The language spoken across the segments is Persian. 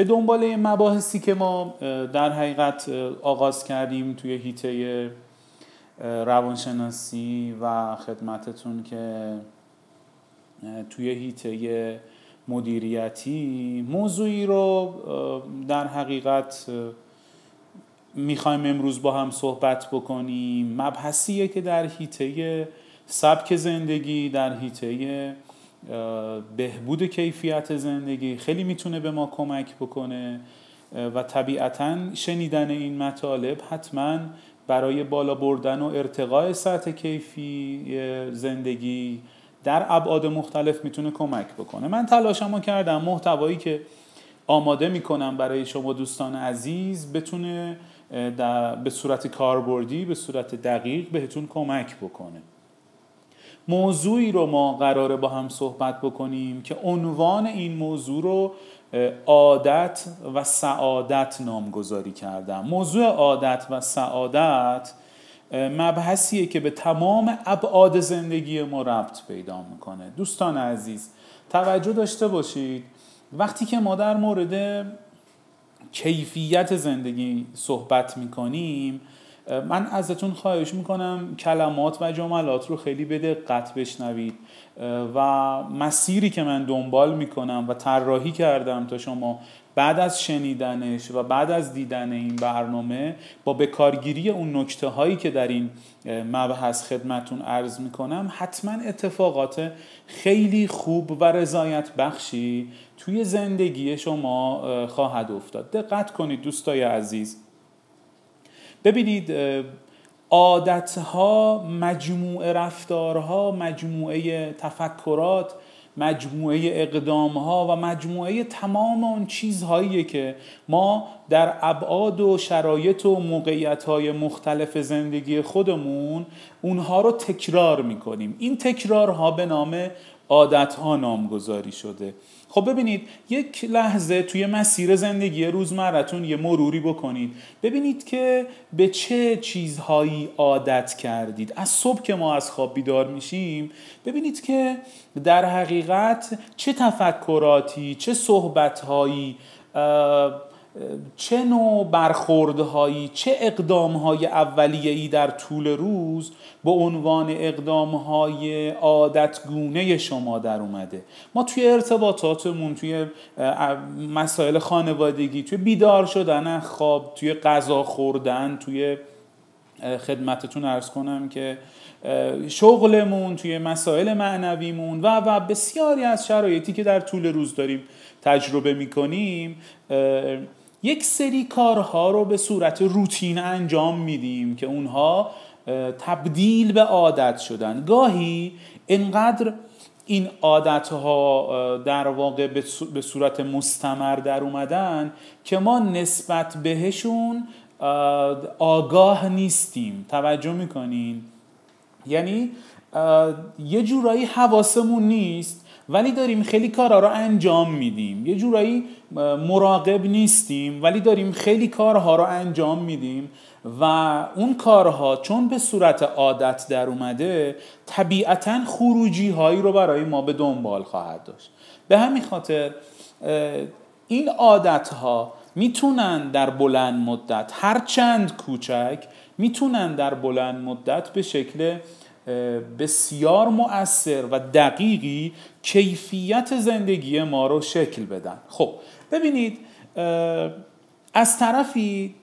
به دنبال مباحثی که ما در حقیقت آغاز کردیم توی هیته روانشناسی و خدمتتون که توی هیته مدیریتی موضوعی رو در حقیقت می‌خوایم امروز با هم صحبت بکنیم. مبحثیه که در هیته سبک زندگی در هیته بهبود کیفیت زندگی خیلی می‌تونه به ما کمک بکنه. و طبیعتا شنیدن این مطالب حتما برای بالا بردن و ارتقاء سطح کیفی زندگی در ابعاد مختلف می‌تونه کمک بکنه. من تلاشمو کردم. محتوایی که آماده می‌کنم برای شما دوستان عزیز بتونه به صورت کاربردی به صورت دقیق بهتون کمک بکنه. موضوعی رو ما قراره با هم صحبت بکنیم که عنوان این موضوع رو عادت و سعادت نامگذاری کردم موضوع عادت و سعادت مبحثیه که به تمام ابعاد زندگی ما ربط پیدا می‌کنه. دوستان عزیز توجه داشته باشید. وقتی که ما در مورد کیفیت زندگی صحبت می‌کنیم من ازتون خواهش می‌کنم کلمات و جملات رو خیلی به دقت بشنوید. و مسیری که من دنبال می‌کنم و طراحی کردم تا شما بعد از شنیدنش و بعد از دیدن این برنامه با بکارگیری اون نکته هایی که در این مبحث خدمتون عرض می‌کنم حتما اتفاقات خیلی خوب و رضایت بخشی توی زندگی شما خواهد افتاد. دقت کنید دوستای عزیز. ببینید عادتها مجموعه رفتارها مجموعه تفکرات مجموعه اقدام ها و مجموعه تمام اون چیزهایی که ما در ابعاد و شرایط و موقعیت های مختلف زندگی خودمون اونها رو تکرار می‌کنیم. این تکرارها به نام عادت ها نامگذاری شده. خب ببینید یک لحظه توی مسیر زندگی روزمرتون یه مروری بکنید. ببینید که به چه چیزهایی عادت کردید. از صبح که ما از خواب بیدار میشیم ببینید که در حقیقت چه تفکراتی چه صحبتهایی چه نوع برخوردهایی چه اقدامهای اولیه‌ای در طول روز به عنوان اقدامهای عادتگونه شما در اومده؟ ما توی ارتباطاتمون توی مسائل خانوادگی توی بیدار شدن خواب توی غذا خوردن توی خدمتتون ارز کنم که شغلمون توی مسائل معنویمون و و بسیاری از شرایطی که در طول روز داریم تجربه می‌کنیم یک سری کارها رو به صورت روتین انجام میدیم که اونها تبدیل به عادت شدن. گاهی انقدر این عادت ها در واقع به صورت مستمر در اومدن که ما نسبت بهشون آگاه نیستیم. توجه می‌کنین؟ یعنی یه جورایی حواسمون نیست ولی داریم خیلی کارها رو انجام میدیم. یه جورایی مراقب نیستیم ولی داریم خیلی کارها رو انجام میدیم و اون کارها چون به صورت عادت در اومده طبیعتا خروجی هایی رو برای ما به دنبال خواهد داشت. به همین خاطر این عادت ها می‌تونن در بلند مدت هر چند کوچک می‌تونن در بلند مدت به شکل بسیار مؤثر و دقیقی کیفیت زندگی ما رو شکل بدن. خب ببینید از طرفی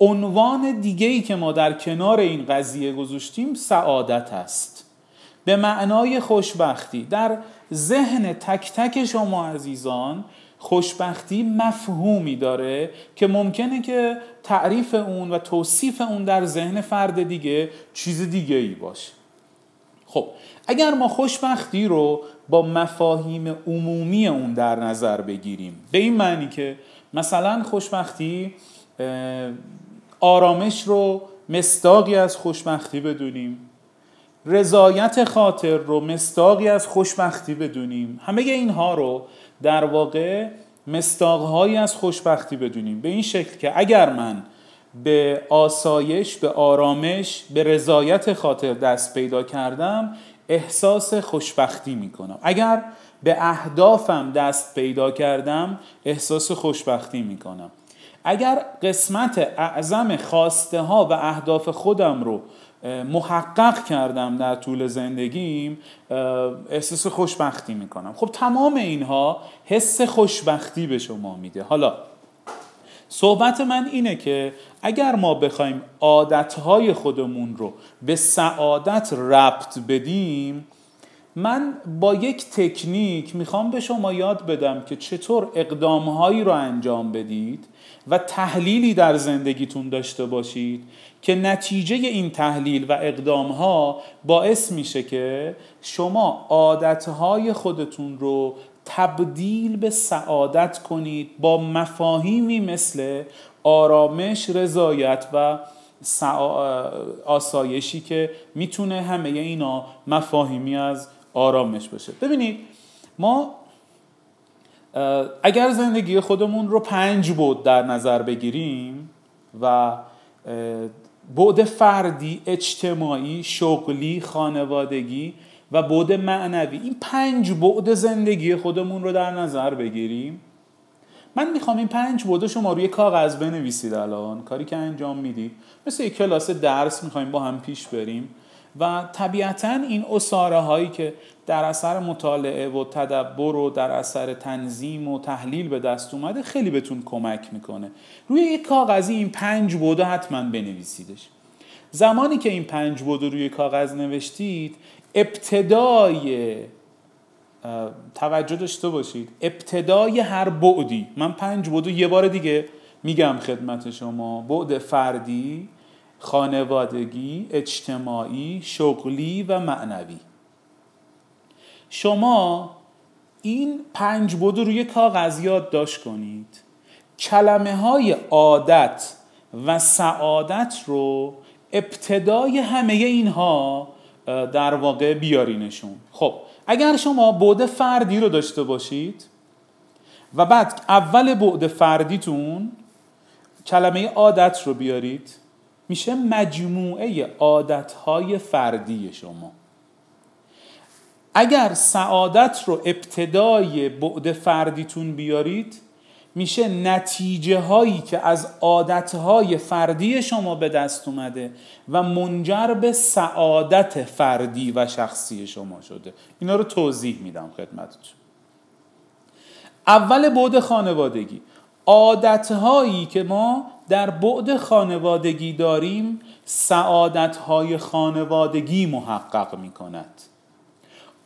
عنوان دیگه ای که ما در کنار این قضیه گذاشتیم سعادت است. به معنای خوشبختی. در ذهن تک تک شما عزیزان خوشبختی مفهومی داره که ممکنه که تعریف اون و توصیف اون در ذهن فرد دیگه چیز دیگه ای باشه. خب اگر ما خوشبختی رو با مفاهیم عمومی اون در نظر بگیریم به این معنی که مثلا خوشبختی آرامش رو مستاقی از خوشبختی بدونیم رضایت خاطر رو مستاقی از خوشبختی بدونیم همه اینها رو در واقع مستاقهایی از خوشبختی بدونیم. به این شکل که اگر من به آسایش به آرامش به رضایت خاطر دست پیدا کردم احساس خوشبختی می‌کنم. اگر به اهدافم دست پیدا کردم احساس خوشبختی می‌کنم. اگر قسمت اعظم خواسته ها و اهداف خودم رو محقق کردم در طول زندگیم احساس خوشبختی می‌کنم. خب تمام اینها حس خوشبختی به شما میده. حالا صحبت من اینه که اگر ما بخوایم عادتهای خودمون رو به سعادت ربط بدیم من با یک تکنیک می‌خوام به شما یاد بدم که چطور اقدامهایی رو انجام بدید و تحلیلی در زندگیتون داشته باشید که نتیجه این تحلیل و اقدامها باعث میشه که شما عادتهای خودتون رو تبدیل به سعادت کنید با مفاهیمی مثل آرامش، رضایت و آسایشی که می‌تونه همه اینا مفاهیمی از آرامش باشه. ببینید ما اگر زندگی خودمون رو پنج بود در نظر بگیریم و بعد فردی، اجتماعی، شغلی، خانوادگی و بعد معنوی. این پنج بعد زندگی خودمون رو در نظر بگیریم. من می‌خوام این پنج بعد شما روی کاغذ بنویسید الان. کاری که انجام می‌دید. مثل یک کلاس درس می‌خوایم با هم پیش بریم. و طبیعتا این اصاره هایی که در اثر مطالعه و تدبر و در اثر تنظیم و تحلیل به دست اومده خیلی بهتون کمک می‌کنه. روی یک کاغذی این پنج بوده حتما بنویسیدش. زمانی که این پنج بوده روی کاغذ نوشتید ابتدای توجه داشته باشید. ابتدای هر بعدی. من پنج بودو یه بار دیگه میگم خدمت شما. بعد فردی خانوادگی اجتماعی شغلی و معنوی. شما این پنج بود روی کاغذ یاد داشت کنید. کلمه های عادت و سعادت رو ابتدای همه اینها در واقع بیارینشون. خب اگر شما بعد فردی رو داشته باشید و بعد اول بعد فردیتون کلمه عادت رو بیارید میشه مجموعه عادتهای فردی شما. اگر سعادت رو ابتدای بعد فردیتون بیارید میشه نتیجه هایی که از عادت های فردی شما به دست اومده و منجر به سعادت فردی و شخصی شما شده. اینا رو توضیح میدم خدمتتون. اول بعد خانوادگی. عادت هایی که ما در بعد خانوادگی داریم سعادت های خانوادگی محقق می کند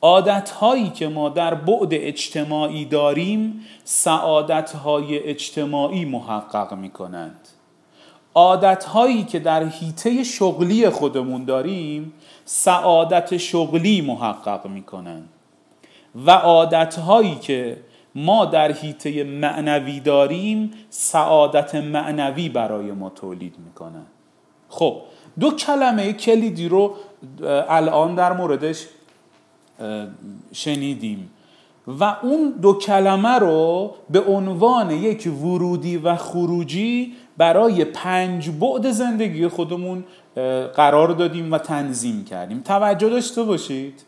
عادت هایی که ما در بعد اجتماعی داریم سعادت های اجتماعی محقق می کنند عادت هایی که در حیطه شغلی خودمون داریم سعادت شغلی محقق می کنند و عادت هایی که ما در حیطه معنوی داریم سعادت معنوی برای ما تولید می‌کنن خب دو کلمه کلیدی رو الان در موردش شنیدیم. و اون دو کلمه رو به عنوان یک ورودی و خروجی برای پنج بعد زندگی خودمون قرار دادیم و تنظیم کردیم. توجه داشته باشید.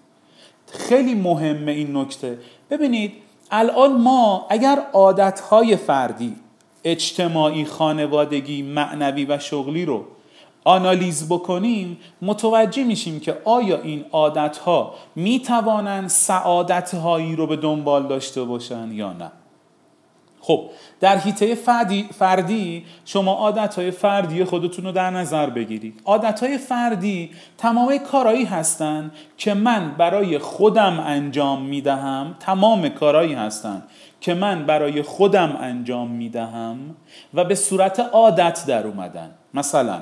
خیلی مهمه این نکته. ببینید الان ما اگر عادتهای فردی اجتماعی خانوادگی معنوی و شغلی رو آنالیز بکنیم متوجه میشیم که آیا این عادتها می‌توانند سعادتهایی رو به دنبال داشته باشن یا نه. خب در حیطه فردی, شما عادتهای فردی خودتون رو در نظر بگیرید. عادتهای فردی تمام کارایی هستند که من برای خودم انجام می‌دهم تمام کارایی هستند که من برای خودم انجام می‌دهم و به صورت عادت در اومدن. مثلا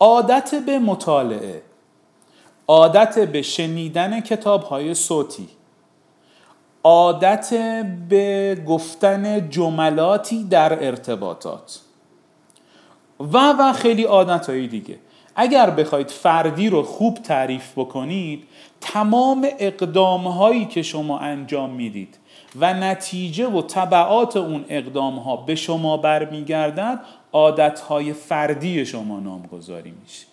عادت به مطالعه عادت به شنیدن کتاب های صوتی عادت به گفتن جملاتی در ارتباطات. و و خیلی عادت دیگه. اگر بخواید فردی رو خوب تعریف بکنید تمام اقدام هایی که شما انجام می‌دید و نتیجه و طبعات اون اقدام ها به شما برمیگردد عادت های فردی شما نامگذاری میشه.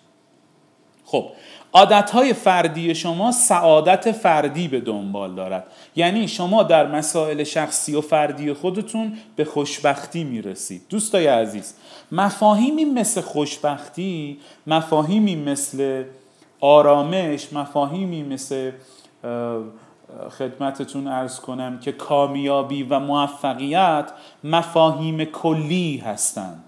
خب عادتهای فردی شما سعادت فردی به دنبال دارد. یعنی شما در مسائل شخصی و فردی خودتون به خوشبختی می‌رسید. دوستای عزیز مفاهیمی مثل خوشبختی مفاهیمی مثل آرامش مفاهیمی مثل خدمتتون ارز کنم که کامیابی و موفقیت مفاهیم کلی هستند.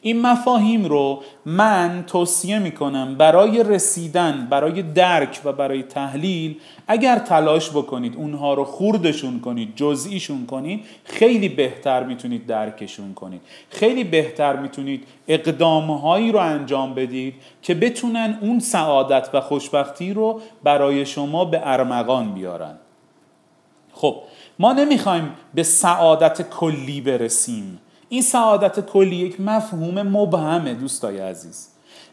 این مفاهیم رو من توصیه می‌کنم برای رسیدن برای درک و برای تحلیل اگر تلاش بکنید اونها رو خوردشون کنید جزئیشون کنید خیلی بهتر می‌تونید درکشون کنید. خیلی بهتر می‌تونید اقدامهایی رو انجام بدید که بتونن اون سعادت و خوشبختی رو برای شما به ارمغان بیارن. خب ما نمی‌خوایم به سعادت کلی برسیم. این سعادت کلی یک مفهوم مبهمه دوستای عزیز.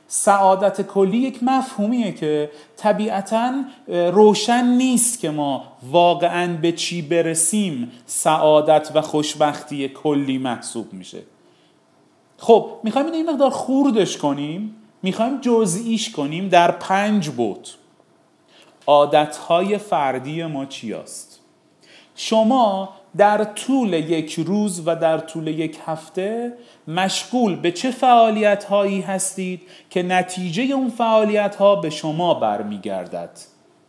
سعادت کلی یک مفهومیه که طبیعتا روشن نیست که ما واقعا به چی برسیم. سعادت و خوشبختی کلی محسوب میشه. خب می‌خوایم این مقدار خوردش کنیم می‌خوایم جزئیش کنیم در پنج بود عادتهای فردی ما چی است شما در طول یک روز و در طول یک هفته مشغول به چه فعالیت هایی هستید که نتیجه اون فعالیت ها به شما برمیگردد؟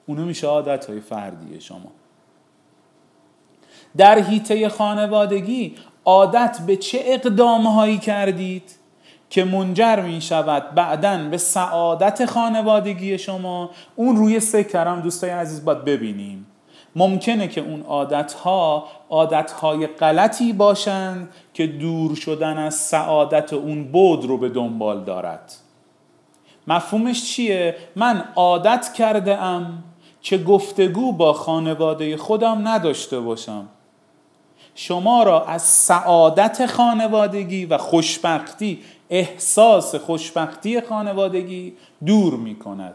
اونو میشه عادت های فردی شما. در حیطه خانوادگی عادت به چه اقدام هایی کردید که منجر می شود بعدا به سعادت خانوادگی شما؟ اون روی سه کرم دوستای عزیز باید ببینیم. ممکنه که اون عادتها عادتهای غلطی باشند که دور شدن از سعادت اون بود رو به دنبال دارد. مفهومش چیه؟ من عادت کرده ام که گفتگو با خانواده خودم نداشته باشم. شما را از سعادت خانوادگی و خوشبختی احساس خوشبختی خانوادگی دور می کند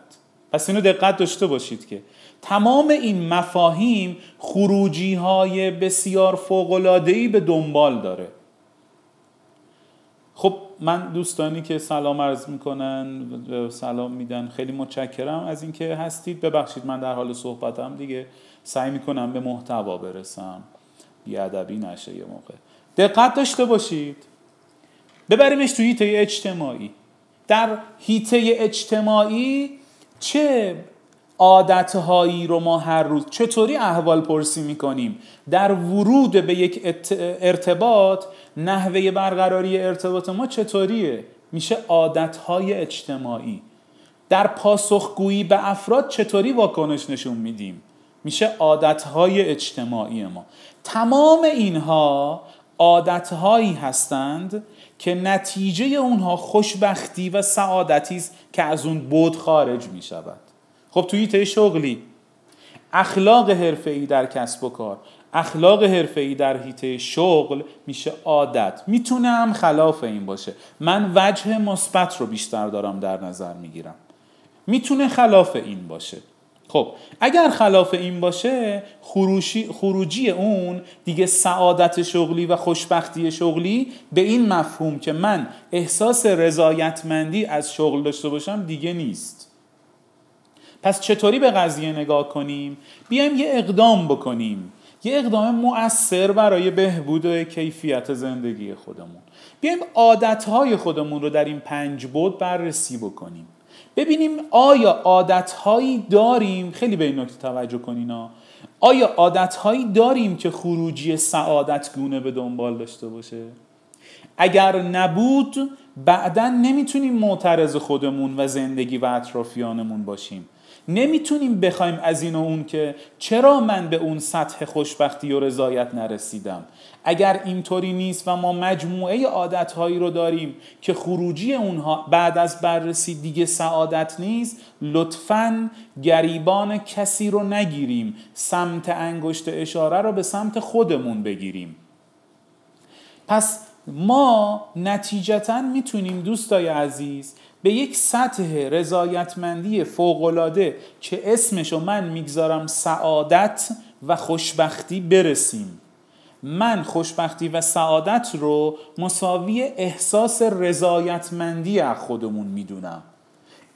پس اینو دقت داشته باشید که تمام این مفاهیم خروجی های بسیار فوقلادهی به دنبال داره. خب من دوستانی که سلام عرض می‌کنن سلام میدن خیلی متشکرم از اینکه هستید. ببخشید من در حال صحبتم دیگه. سعی می‌کنم به محتوا برسم. بیادبی نشه یه موقع. دقت داشته باشید. ببریمش توی هیته اجتماعی. در هیته اجتماعی چه عادتهایی رو ما هر روز چطوری احوال پرسی می‌کنیم؟ در ورود به یک ارتباط نحوه برقراری ارتباط ما چطوریه؟ میشه عادتهای اجتماعی. در پاسخگویی به افراد چطوری واکنش نشون میدیم؟ میشه عادتهای اجتماعی ما. تمام اینها عادتهایی هستند که نتیجه اونها خوشبختی و سعادتی است که از اون بود خارج می شود خب توی ته شغلی. اخلاق حرفه‌ای در کسب و کار. اخلاق حرفه‌ای در حیطه شغل میشه عادت. می‌تونه خلاف این باشه. من وجه مثبت رو بیشتر دارم در نظر می‌گیرم. می‌تونه خلاف این باشه. خب اگر خلاف این باشه خروشی، خروجی اون دیگه سعادت شغلی و خوشبختی شغلی به این مفهوم که من احساس رضایتمندی از شغل داشته باشم دیگه نیست. پس چطوری به قضیه نگاه کنیم؟ بیایم یه اقدام بکنیم. یه اقدام مؤثر برای بهبود کیفیت زندگی خودمون. بیایم عادتهای خودمون رو در این پنج بود بررسی بکنیم. ببینیم آیا عادتهایی داریم؟ خیلی به این نکته توجه کنین آیا عادتهایی داریم که خروجی سعادت گونه به دنبال داشته باشه؟ اگر نبود بعدا نمی‌تونیم معترض خودمون و زندگی و اطرافیانمون باشیم. نمی‌تونیم بخوایم از این و اون که چرا من به اون سطح خوشبختی و رضایت نرسیدم؟ اگر اینطوری نیست و ما مجموعه عادتهایی رو داریم که خروجی اونها بعد از بررسی دیگه سعادت نیست لطفا گریبان کسی رو نگیریم. سمت انگشت اشاره رو به سمت خودمون بگیریم. پس ما نتیجتا می‌تونیم دوستای عزیز به یک سطح رضایتمندی فوقالعاده که اسمشو من می‌گذارم سعادت و خوشبختی برسیم. من خوشبختی و سعادت رو مساوی احساس رضایتمندی از خودمون می‌دونم.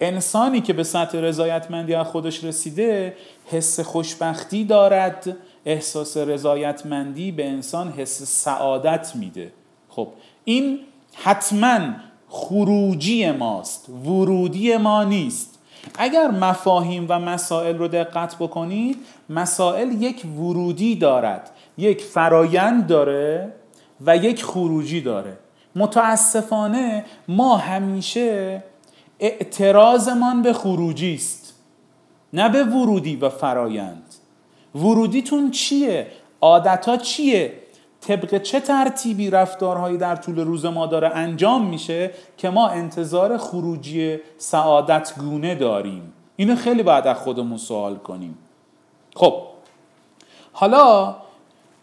انسانی که به سطح رضایتمندی از خودش رسیده حس خوشبختی دارد احساس رضایتمندی به انسان حس سعادت میده. خب این حتما خروجی ماست ورودی ما نیست. اگر مفاهیم و مسائل رو دقت بکنید مسائل یک ورودی دارد یک فرایند داره و یک خروجی داره. متاسفانه ما همیشه اعتراضمان به خروجی است نه به ورودی و فرایند. ورودیتون چیه؟ عادت چیه؟ طبق چه ترتیبی رفتارهایی در طول روز ما داره انجام میشه که ما انتظار خروجی سعادت گونه داریم؟ اینو خیلی باید از خودمون سوال کنیم. خب حالا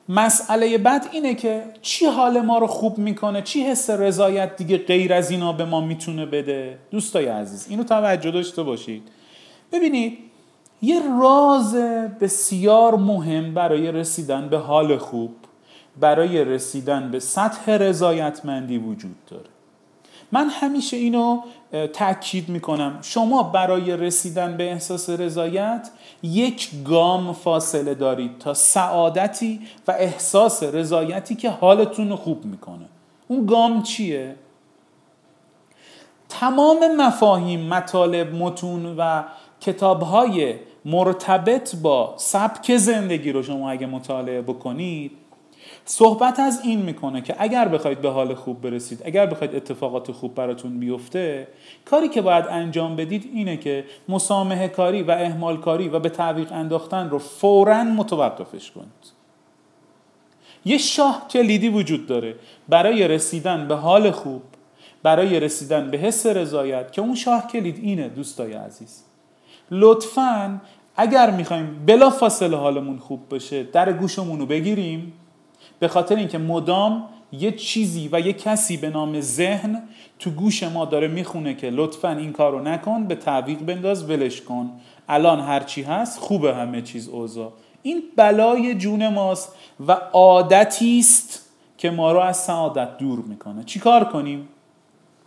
مسئله بعد اینه که چی حال ما رو خوب می‌کنه؟ چی حس رضایت دیگه غیر از اینا به ما می‌تونه بده؟ دوستای عزیز اینو توجه داشته باشید. ببینید یه راز بسیار مهم برای رسیدن به حال خوب برای رسیدن به سطح رضایتمندی وجود داره. من همیشه اینو تاکید می‌کنم. شما برای رسیدن به احساس رضایت یک گام فاصله دارید تا سعادتی و احساس رضایتی که حالتون خوب می‌کنه. اون گام چیه؟ تمام مفاهیم مطالب متون و کتابهای مرتبط با سبک زندگی رو شما اگه مطالعه بکنید صحبت از این می‌کنه که اگر بخواید به حال خوب برسید اگر بخواید اتفاقات خوب براتون بیفته کاری که باید انجام بدید اینه که مسامحه کاری و اهمال کاری و به تعویق انداختن رو فورا متوقفش کنید. یه شاه کلیدی وجود داره. برای رسیدن به حال خوب برای رسیدن به حس رضایت که اون شاه کلید اینه دوستای عزیز. لطفا اگر می‌خوایم بلا فاصله حالمون خوب بشه در گوشمون بگیریم. به خاطر اینکه مدام یه چیزی و یه کسی به نام ذهن تو گوش ما داره می‌خونه که لطفا این کارو نکن به تعویق بنداز ولش کن. الان هرچی هست خوبه همه چیز اوضاع. این بلای جون ماست و عادتی است که ما رو از سعادت دور می‌کنه. چیکار کنیم؟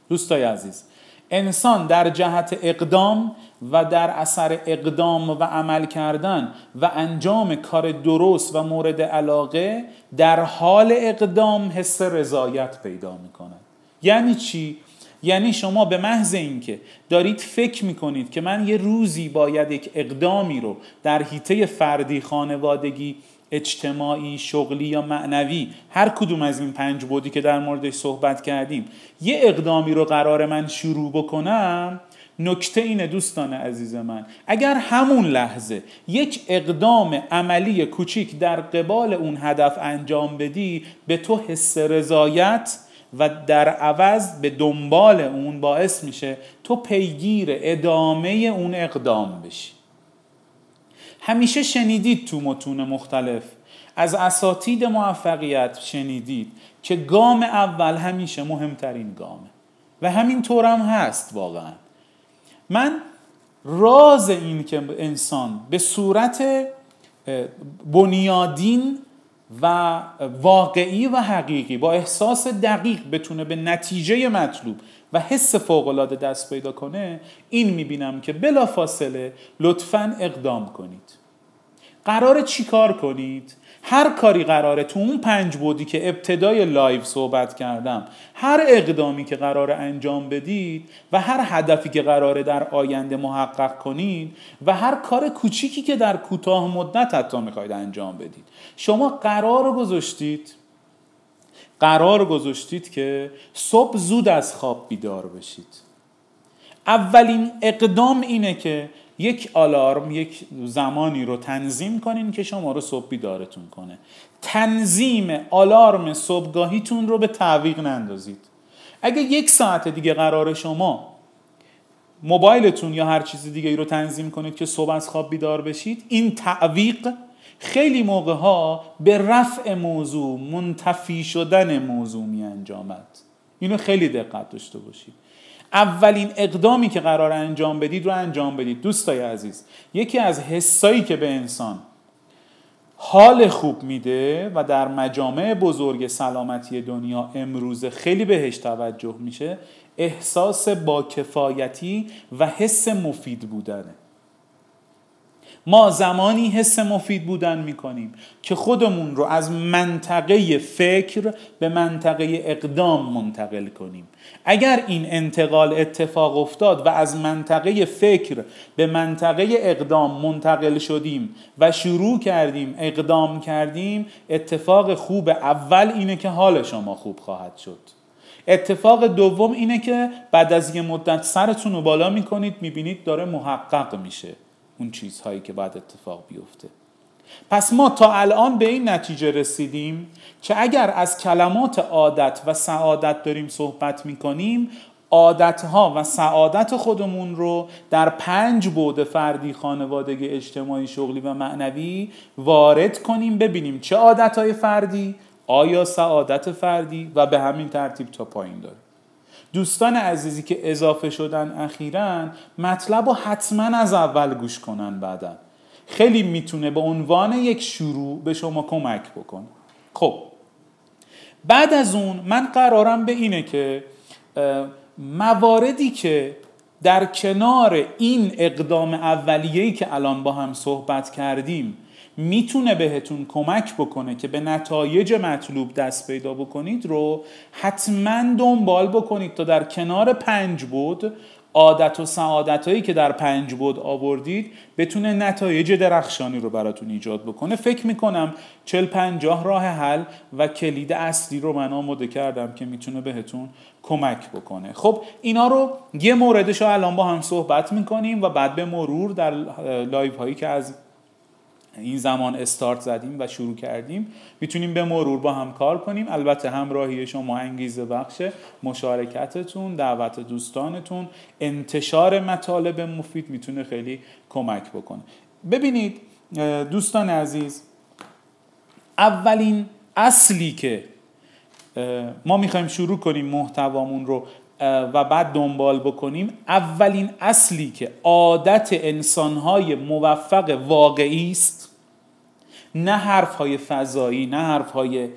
دوستای عزیز انسان در جهت اقدام و در اثر اقدام و عمل کردن و انجام کار درست و مورد علاقه در حال اقدام حس رضایت پیدا می‌کنن یعنی چی؟ یعنی شما به محض اینکه دارید فکر می‌کنید که من یه روزی باید یک اقدامی رو در حیطه فردی خانوادگی اجتماعی شغلی یا معنوی هر کدوم از این پنج بودی که در موردش صحبت کردیم یه اقدامی رو قرار من شروع بکنم نکته اینه دوستان عزیز من اگر همون لحظه یک اقدام عملی کوچیک در قبال اون هدف انجام بدی به تو حس رضایت و در عوض به دنبال اون باعث میشه تو پیگیر ادامه اون اقدام بشی. همیشه شنیدید تو متون مختلف. از اساتید موفقیت شنیدید که گام اول همیشه مهمترین گامه. و همین طورم هست واقعا. من راز این که انسان به صورت بنیادین و واقعی و حقیقی با احساس دقیق بتونه به نتیجه مطلوب و حس فوقالعاده دست پیدا کنه این می‌بینم که بلا فاصله لطفا اقدام کنید. قرار چیکار کنید؟ هر کاری قراره. تو اون پنج بعدی که ابتدای live صحبت کردم هر اقدامی که قراره انجام بدید و هر هدفی که قراره در آینده محقق کنید و هر کار کوچیکی که در کوتاه مدت حتی می‌خواید انجام بدید. شما قرار گذاشتید قرار گذاشتید که صبح زود از خواب بیدار بشید. اولین اقدام اینه که یک آلارم یک زمانی رو تنظیم کنین که شما رو صبح بیدارتون کنه. تنظیم آلارم صبحگاهیتون رو به تعویق نندازید. اگه یک ساعت دیگه قرار شما موبایلتون یا هر چیز دیگه ای رو تنظیم کنید که صبح از خواب بیدار بشید این تعویق خیلی موقع ها به رفع موضوع منتفی شدن موضوع می انجامد اینو خیلی دقت داشته باشید. اولین اقدامی که قرار انجام بدید رو انجام بدید دوستای عزیز. یکی از حسایی که به انسان حال خوب میده و در مجامع بزرگ سلامتی دنیا امروز خیلی بهش توجه میشه احساس با کفایتی و حس مفید بودنه. ما زمانی حس مفید بودن می‌کنیم که خودمون رو از منطقه فکر به منطقه اقدام منتقل کنیم. اگر این انتقال اتفاق افتاد و از منطقه فکر به منطقه اقدام منتقل شدیم و شروع کردیم اقدام کردیم اتفاق خوب اول اینه که حال شما خوب خواهد شد. اتفاق دوم اینه که بعد از یه مدت سرتون رو بالا می‌کنید می‌بینید داره محقق میشه. اون چیزهایی که باید اتفاق بیفته. پس ما تا الان به این نتیجه رسیدیم که اگر از کلمات عادت و سعادت داریم صحبت می‌کنیم عادتها و سعادت خودمون رو در پنج بود فردی خانوادگی اجتماعی شغلی و معنوی وارد کنیم ببینیم چه عادتهای فردی آیا سعادت فردی و به همین ترتیب تا پایین داره. دوستان عزیزی که اضافه شدن اخیرا مطلب رو حتما از اول گوش کنن بعدا. خیلی می‌تونه به عنوان یک شروع به شما کمک بکنه. خب بعد از اون من قرارم به اینه که مواردی که در کنار این اقدام اولیه‌ای که الان با هم صحبت کردیم می‌تونه بهتون کمک بکنه که به نتایج مطلوب دست پیدا بکنید رو حتما دنبال بکنید تا در کنار پنج بود عادت و سعادت هایی که در پنج بعد آوردید بتونه نتایج درخشانی رو براتون ایجاد بکنه. فکر می‌کنم چل پنجاه راه حل و کلید اصلی رو من آماده کردم که می‌تونه بهتون کمک بکنه. خب اینا رو یه موردش رو الان با هم صحبت می‌کنیم و بعد به مرور در live هایی که از این زمان استارت زدیم و شروع کردیم. می‌تونیم به مرور با هم کار کنیم. البته همراهی شما انگیزه بخش مشارکتتون دعوت دوستانتون انتشار مطالب مفید می‌تونه خیلی کمک بکنه. ببینید دوستان عزیز اولین اصلی که ما می‌خوایم شروع کنیم محتوامون رو و بعد دنبال بکنیم اولین اصلی که عادت انسانهای موفق واقعی است نه حرف های فضایی نه حرف های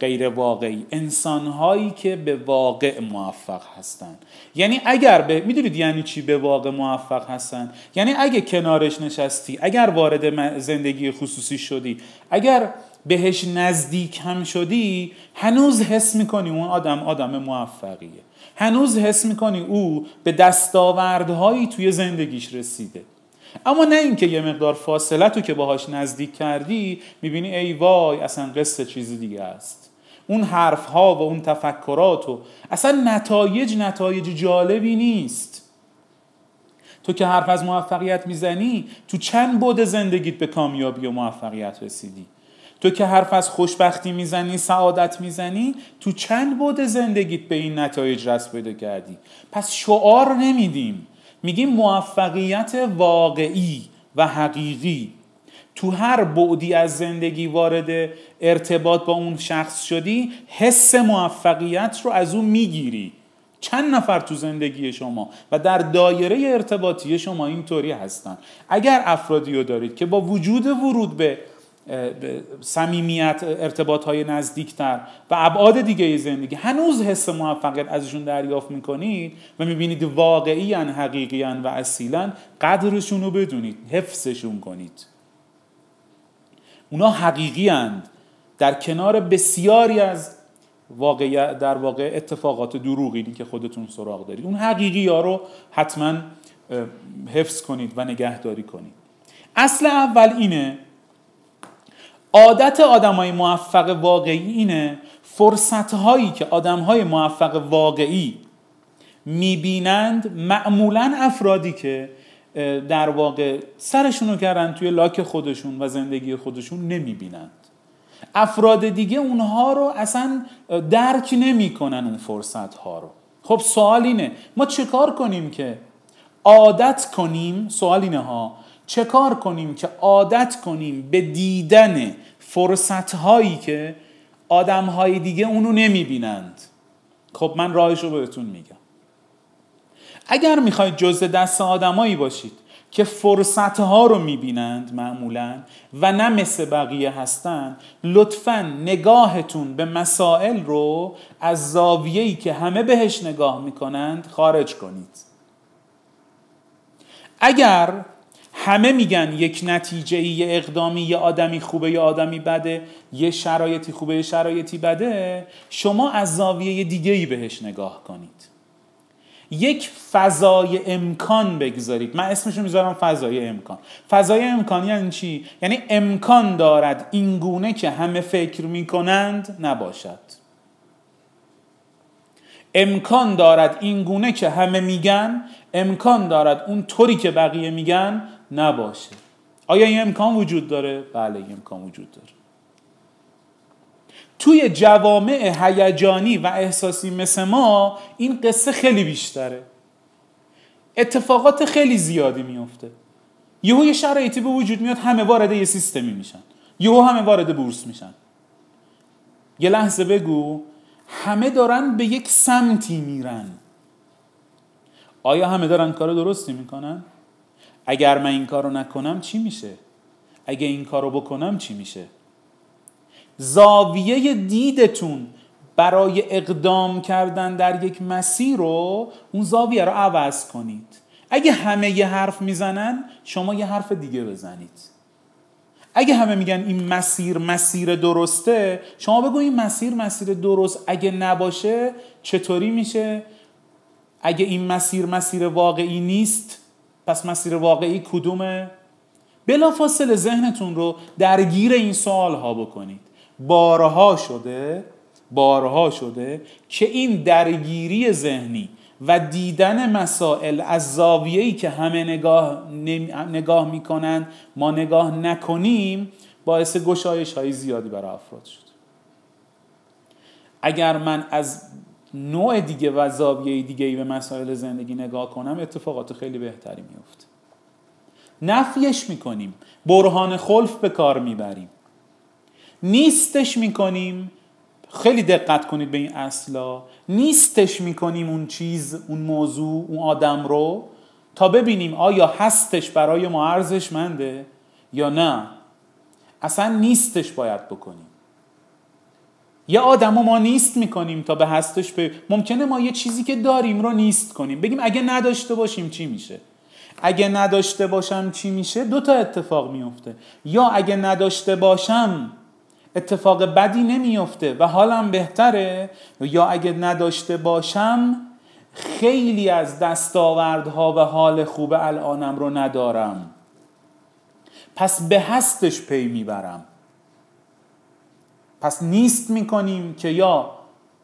غیر واقعی انسان هایی که به واقع موفق هستن یعنی اگر به می‌دونید یعنی چی به واقع موفق هستن یعنی اگه کنارش نشستی اگر وارد زندگی خصوصی شدی اگر بهش نزدیک هم شدی هنوز حس می‌کنی اون آدم آدم موفقیه. هنوز حس می‌کنی او به دستاوردهایی توی زندگیش رسیده. اما نه اینکه یه مقدار فاصله تو که باهاش نزدیک کردی می‌بینی ای وای اصلا قصه چیز دیگه است. اون حرف ها و اون تفکرات و اصلا نتایج نتایج جالبی نیست. تو که حرف از موفقیت می‌زنی تو چند بود زندگیت به کامیابی و موفقیت رسیدی؟ تو که حرف از خوشبختی می‌زنی سعادت می‌زنی تو چند بود زندگیت به این نتایج رس پیدا کردی؟ پس شعار نمیدیم. میگیم موفقیت واقعی و حقیقی. تو هر بعدی از زندگی وارد ارتباط با اون شخص شدی حس موفقیت رو از اون می‌گیری. چند نفر تو زندگی شما و در دایره ارتباطی شما اینطوری هستن. اگر افرادی رو دارید که با وجود ورود به صمیمیت ارتباط های نزدیکتر و ابعاد دیگه زندگی. هنوز حس موفقیت ازشون دریافت می‌کنید و می‌بینید واقعی حقیقی و اصیلا قدرشون رو بدونید حفظشون کنید. اونا حقیقی در کنار بسیاری از واقع در واقع اتفاقات دروغی که خودتون سراغ دارید اون حقیقی ها رو حتما حفظ کنید و نگهداری کنید. اصل اول اینه عادت آدم های موفق واقعی اینه فرصت هایی که آدم های موفق واقعی می‌بینند معمولا افرادی که در واقع سرشون رو کردن توی لاک خودشون و زندگی خودشون نمی‌بینند. افراد دیگه اونها رو اصلا درک نمی‌کنن اون فرصت ها رو. خب سوال اینه ما چه کار کنیم که عادت کنیم؟ سوال اینه ها چه کار کنیم که عادت کنیم به دیدن فرصت هایی که آدم های دیگه اونو نمی‌بینند؟ خب من راهش رو بهتون میگم. اگر می‌خواید جزء دست آدمایی باشید که فرصت ها رو می‌بینند معمولا و نه مثل بقیه هستند لطفا نگاهتون به مسائل رو از زاویه‌ای که همه بهش نگاه می‌کنند خارج کنید. اگر همه میگن یک نتیجه یه اقدامی یه آدمی خوبه یه آدمی بده یه شرایطی خوبه یه شرایطی بده. شما از زاویه دیگه ای بهش نگاه کنید. یک فضای امکان بگذارید. من اسمشو می‌ذارم فضای امکان. فضای امکان یعنی چی؟ یعنی امکان دارد این گونه که همه فکر می‌کنند نباشد. امکان دارد این گونه که همه میگن امکان دارد اون طوری که بقیه میگن نباشه. آیا این امکان وجود داره؟ بله این امکان وجود داره. توی جوامع هیجانی و احساسی مثل ما این قصه خیلی بیشتره. اتفاقات خیلی زیادی میفته یهو یه شرایطی به وجود میاد همه وارد یه سیستمی میشن. یهو همه وارد بورس میشن. یه لحظه بگو همه دارن به یک سمتی میرن. آیا همه دارن کار درستی می‌کنن؟ اگر من این کارو نکنم چی میشه؟ اگه این کارو بکنم چی میشه؟ زاویه دیدتون برای اقدام کردن در یک مسیر رو اون زاویه رو عوض کنید اگه همه یه حرف می‌زنن شما یه حرف دیگه بزنید اگه همه میگن این مسیر مسیر درسته شما بگو این مسیر مسیر درست اگه نباشه چطوری میشه اگه این مسیر مسیر واقعی نیست پس مسیر واقعی کدومه؟ بلافاصله ذهنتون رو درگیر این سوال ها بکنید. بارها شده بارها شده که این درگیری ذهنی و دیدن مسائل از زاویه‌ای که همه نگاه, نگاه می‌کنن ما نگاه نکنیم باعث گشایش های زیادی برای افراد شد. اگر من از نوع دیگه و زاویه دیگه ای به مسائل زندگی نگاه کنم اتفاقات خیلی بهتری میفته نفیش می‌کنیم برهان خلف به کار می‌بریم. نیستش می‌کنیم خیلی دقت کنید به این اصلا نیستش می‌کنیم اون چیز اون موضوع اون آدم رو تا ببینیم آیا هستش برای ما ارزشمنده یا نه. اصلا نیستش باید بکنیم. یه آدم ما نیست می‌کنیم تا به هستش به ممکنه ما یه چیزی که داریم رو نیست کنیم. بگیم اگه نداشته باشیم چی میشه؟ اگه نداشته باشم چی میشه؟ دو تا اتفاق میفته یا اگه نداشته باشم اتفاق بدی نمیفته و حالم بهتره یا اگه نداشته باشم خیلی از دستاوردها و حال خوب الانم رو ندارم. پس به هستش پی می‌برم. پس نیست می‌کنیم که یا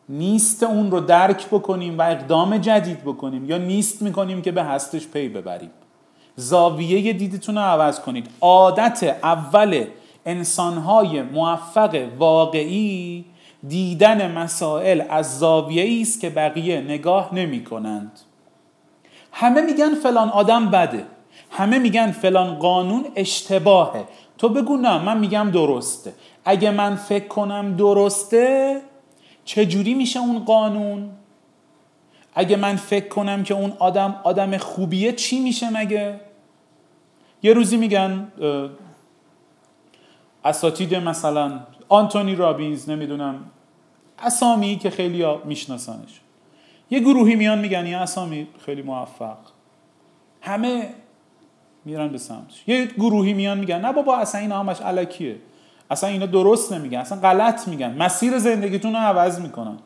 نیست اون رو درک بکنیم و اقدام جدید بکنیم یا نیست می‌کنیم که به هستش پی ببریم. زاویه دیدتون رو عوض کنید. عادت اول انسانهای موفق واقعی دیدن مسائل از زاویه است که بقیه نگاه نمی کنند همه میگن فلان آدم بده. همه میگن فلان قانون اشتباهه. تو بگو نه من میگم درسته. اگه من فکر کنم درسته چجوری میشه اون قانون؟ اگه من فکر کنم که اون آدم آدم خوبیه چی میشه مگه؟ یه روزی میگن اساتید مثلا آنتونی رابینز نمی‌دونم اسامی که خیلی میشناسنش. یه گروهی میان میگن یه اسامی خیلی موفق. همه میرن به سمتش. یه گروهی میان میگن نه بابا اصلا این همش علکیه اصلا اینا درست نمیگن اصلا غلط میگن. مسیر زندگیتون رو عوض می‌کنن.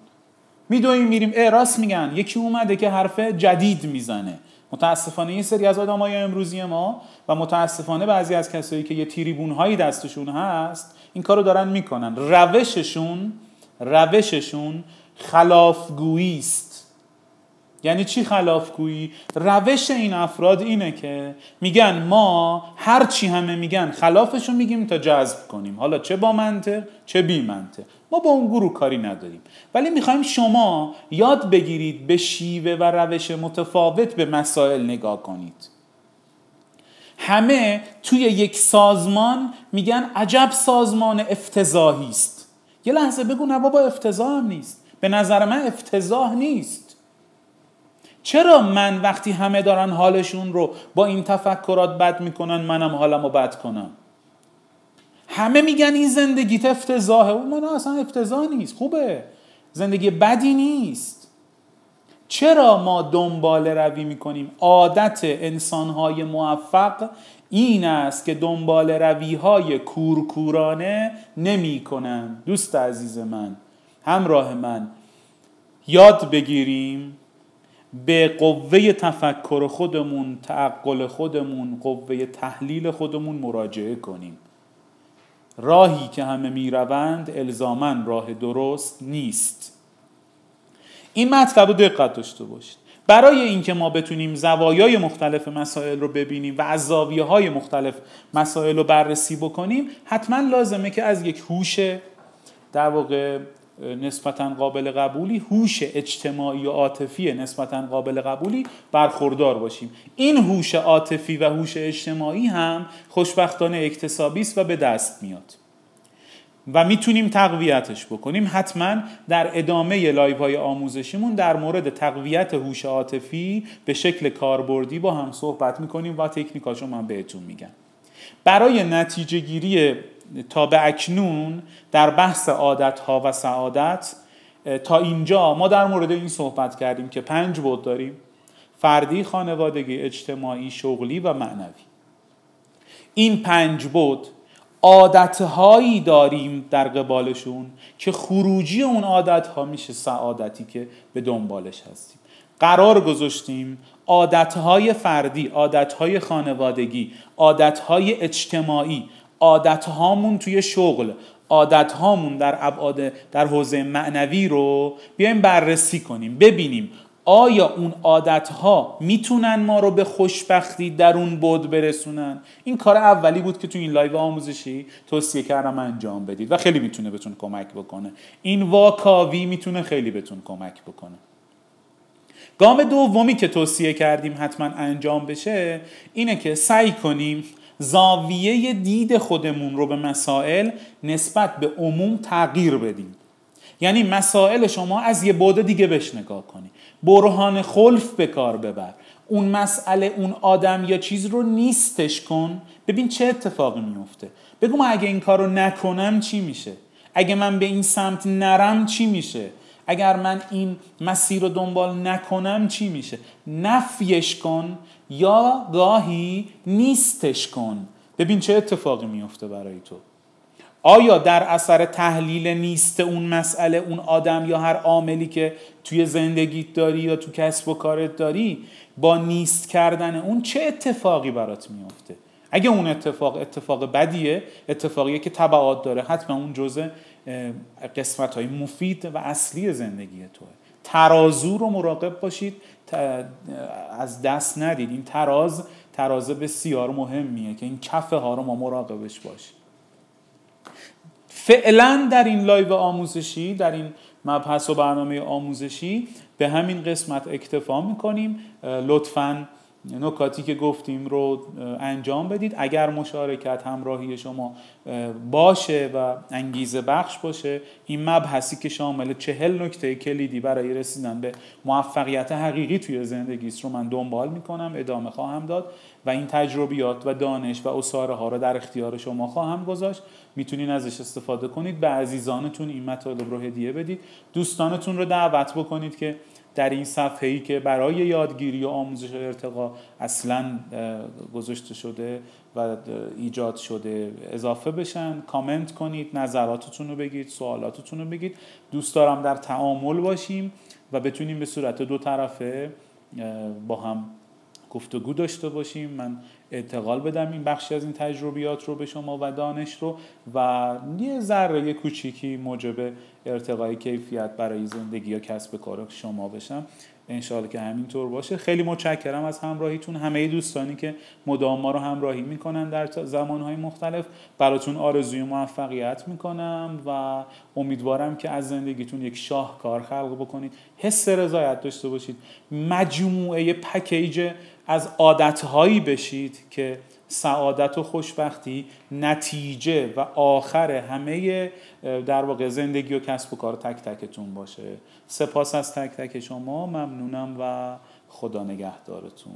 میدویم میریم اه راست میگن. یکی اومده که حرف جدید می‌زنه. متاسفانه این سری از آدمای امروزی ما و متاسفانه بعضی از کسایی که یه تیریبون هایی دستشون هست این کارو دارن می‌کنن. روششون روششون خلافگویی است یعنی چی خلافگویی؟ روش این افراد اینه که میگن ما هر چی همه میگن خلافشو میگیم تا جذب کنیم. حالا چه با منطق چه بی منطق. ما با اون گروه کاری نداریم. ولی می‌خوایم شما یاد بگیرید به شیوه و روش متفاوت به مسائل نگاه کنید. همه توی یک سازمان میگن عجب سازمان افتضاحی است. یه لحظه بگو نه بابا افتضاح نیست. به نظر من افتضاح نیست. چرا من وقتی همه دارن حالشون رو با این تفکرات بد می‌کنن منم حالم رو بد کنم؟ همه میگن این زندگیت افتضاحه. اون من اصلا افتضاح نیست. خوبه. زندگی بدی نیست. چرا ما دنبال روی می‌کنیم؟ عادت انسانهای موفق این است که دنبال روی های کورکورانه نمی کنن. دوست عزیز من همراه من یاد بگیریم به قوه تفکر خودمون تعقل خودمون قوه تحلیل خودمون مراجعه کنیم. راهی که همه می‌روند الزامن راه درست نیست. این مطلب رو دقت داشته باشید. برای اینکه ما بتونیم زوایای مختلف مسائل رو ببینیم و از زاویه های مختلف مسائل رو بررسی بکنیم حتما لازمه که از یک هوش در واقع نسبتا قابل قبولی هوش اجتماعی و عاطفی نسبتا قابل قبولی برخوردار باشیم. این هوش عاطفی و هوش اجتماعی هم خوشبختانه اکتسابی است و به دست میاد. و می‌تونیم تقویتش بکنیم. حتما در ادامه live های آموزشیمون در مورد تقویت هوش عاطفی به شکل کاربردی با هم صحبت می‌کنیم و تکنیکاشو من بهتون میگم. برای نتیجه گیری تا به اکنون در بحث عادت ها و سعادت تا اینجا ما در مورد این صحبت کردیم که پنج بود داریم فردی، خانوادگی، اجتماعی، شغلی و معنوی. این پنج بود عادتهایی داریم در قبالشون که خروجی اون عادتها میشه سعادتی که به دنبالش هستیم. قرار گذاشتیم عادتهای فردی، عادتهای خانوادگی، عادتهای اجتماعی، عادتهامون توی شغل، عادتهامون در ابعاد در حوزه معنوی رو بیایم بررسی کنیم ببینیم آیا اون عادت ها می‌تونن ما رو به خوشبختی در اون بعد برسونن؟ این کار اولی بود که تو این live آموزشی توصیه کردم انجام بدید و خیلی می‌تونه بهتون کمک بکنه. این واکاوی می‌تونه خیلی بهتون کمک بکنه. گام دومی که توصیه کردیم حتما انجام بشه اینه که سعی کنیم زاویه دید خودمون رو به مسائل نسبت به عموم تغییر بدیم. یعنی مسائل شما از یه بوده دیگه بهش نگاه کنی. برهان خلف به کار ببر. اون مسئله اون آدم یا چیز رو نیستش کن. ببین چه اتفاقی میفته. بگو من اگه این کار رو نکنم چی میشه؟ اگه من به این سمت نرم چی میشه؟ اگر من این مسیر رو دنبال نکنم چی میشه؟ نفیش کن. یا گاهی نیستش کن. ببین چه اتفاقی میفته برای تو. آیا در اثر تحلیل نیست اون مسئله اون آدم یا هر عاملی که توی زندگیت داری یا تو کسب و کارت داری؟ با نیست کردن اون چه اتفاقی برات میفته اگه اون اتفاق اتفاق بدیه اتفاقیه که تبعات داره حتما اون جزء قسمت های مفید و اصلی زندگی توئه. ترازو رو مراقب باشید. از دست ندید. این تراز تراز بسیار مهمیه که این کفه ها رو ما مراقبش باشیم فعلا در این live آموزشی در این مبحث و برنامه آموزشی به همین قسمت اکتفا می‌کنیم. لطفاً نکاتی که گفتیم رو انجام بدید. اگر مشارکت همراهی شما باشه و انگیزه بخش باشه این مبحثی که شامل چهل نکته کلیدی برای رسیدن به موفقیت حقیقی توی زندگی است رو من دنبال می‌کنم ادامه خواهم داد و این تجربیات و دانش و اصاره ها رو در اختیار شما خواهم گذاشت. می‌تونین ازش استفاده کنید. به عزیزانتون این مطالب رو هدیه بدید. دوستانتون رو دعوت بکنید که در این صفحه ای که برای یادگیری و آموزش و ارتقا اصلا گذاشته شده و ایجاد شده. اضافه بشن کامنت کنید نظراتتون رو بگید سوالاتتون رو بگید. دوست دارم در تعامل باشیم و بتونیم به صورت دو طرفه با هم گفتگو داشته باشیم. من انتقال بدم این بخشی از این تجربیات رو به شما و دانش رو و یه ذره کوچیکی موجب ارتقای کیفیت برای زندگی یا کسب کار شما بشم. انشاءالله که همینطور باشه. خیلی متشکرم از همراهیتون. همه دوستانی که مدام ما رو همراهی می‌کنن در زمانهای مختلف. براتون آرزوی موفقیت می‌کنم و امیدوارم که از زندگیتون یک شاهکار خلق بکنید. حس رضایت داشته باشید. مجموعه پکیج از عادتهایی بشید که سعادت و خوشبختی نتیجه و آخر همه در واقع زندگی و کسب و کار تک تکتون باشه. سپاس از تک تک شما. ممنونم و خدا نگهدارتون.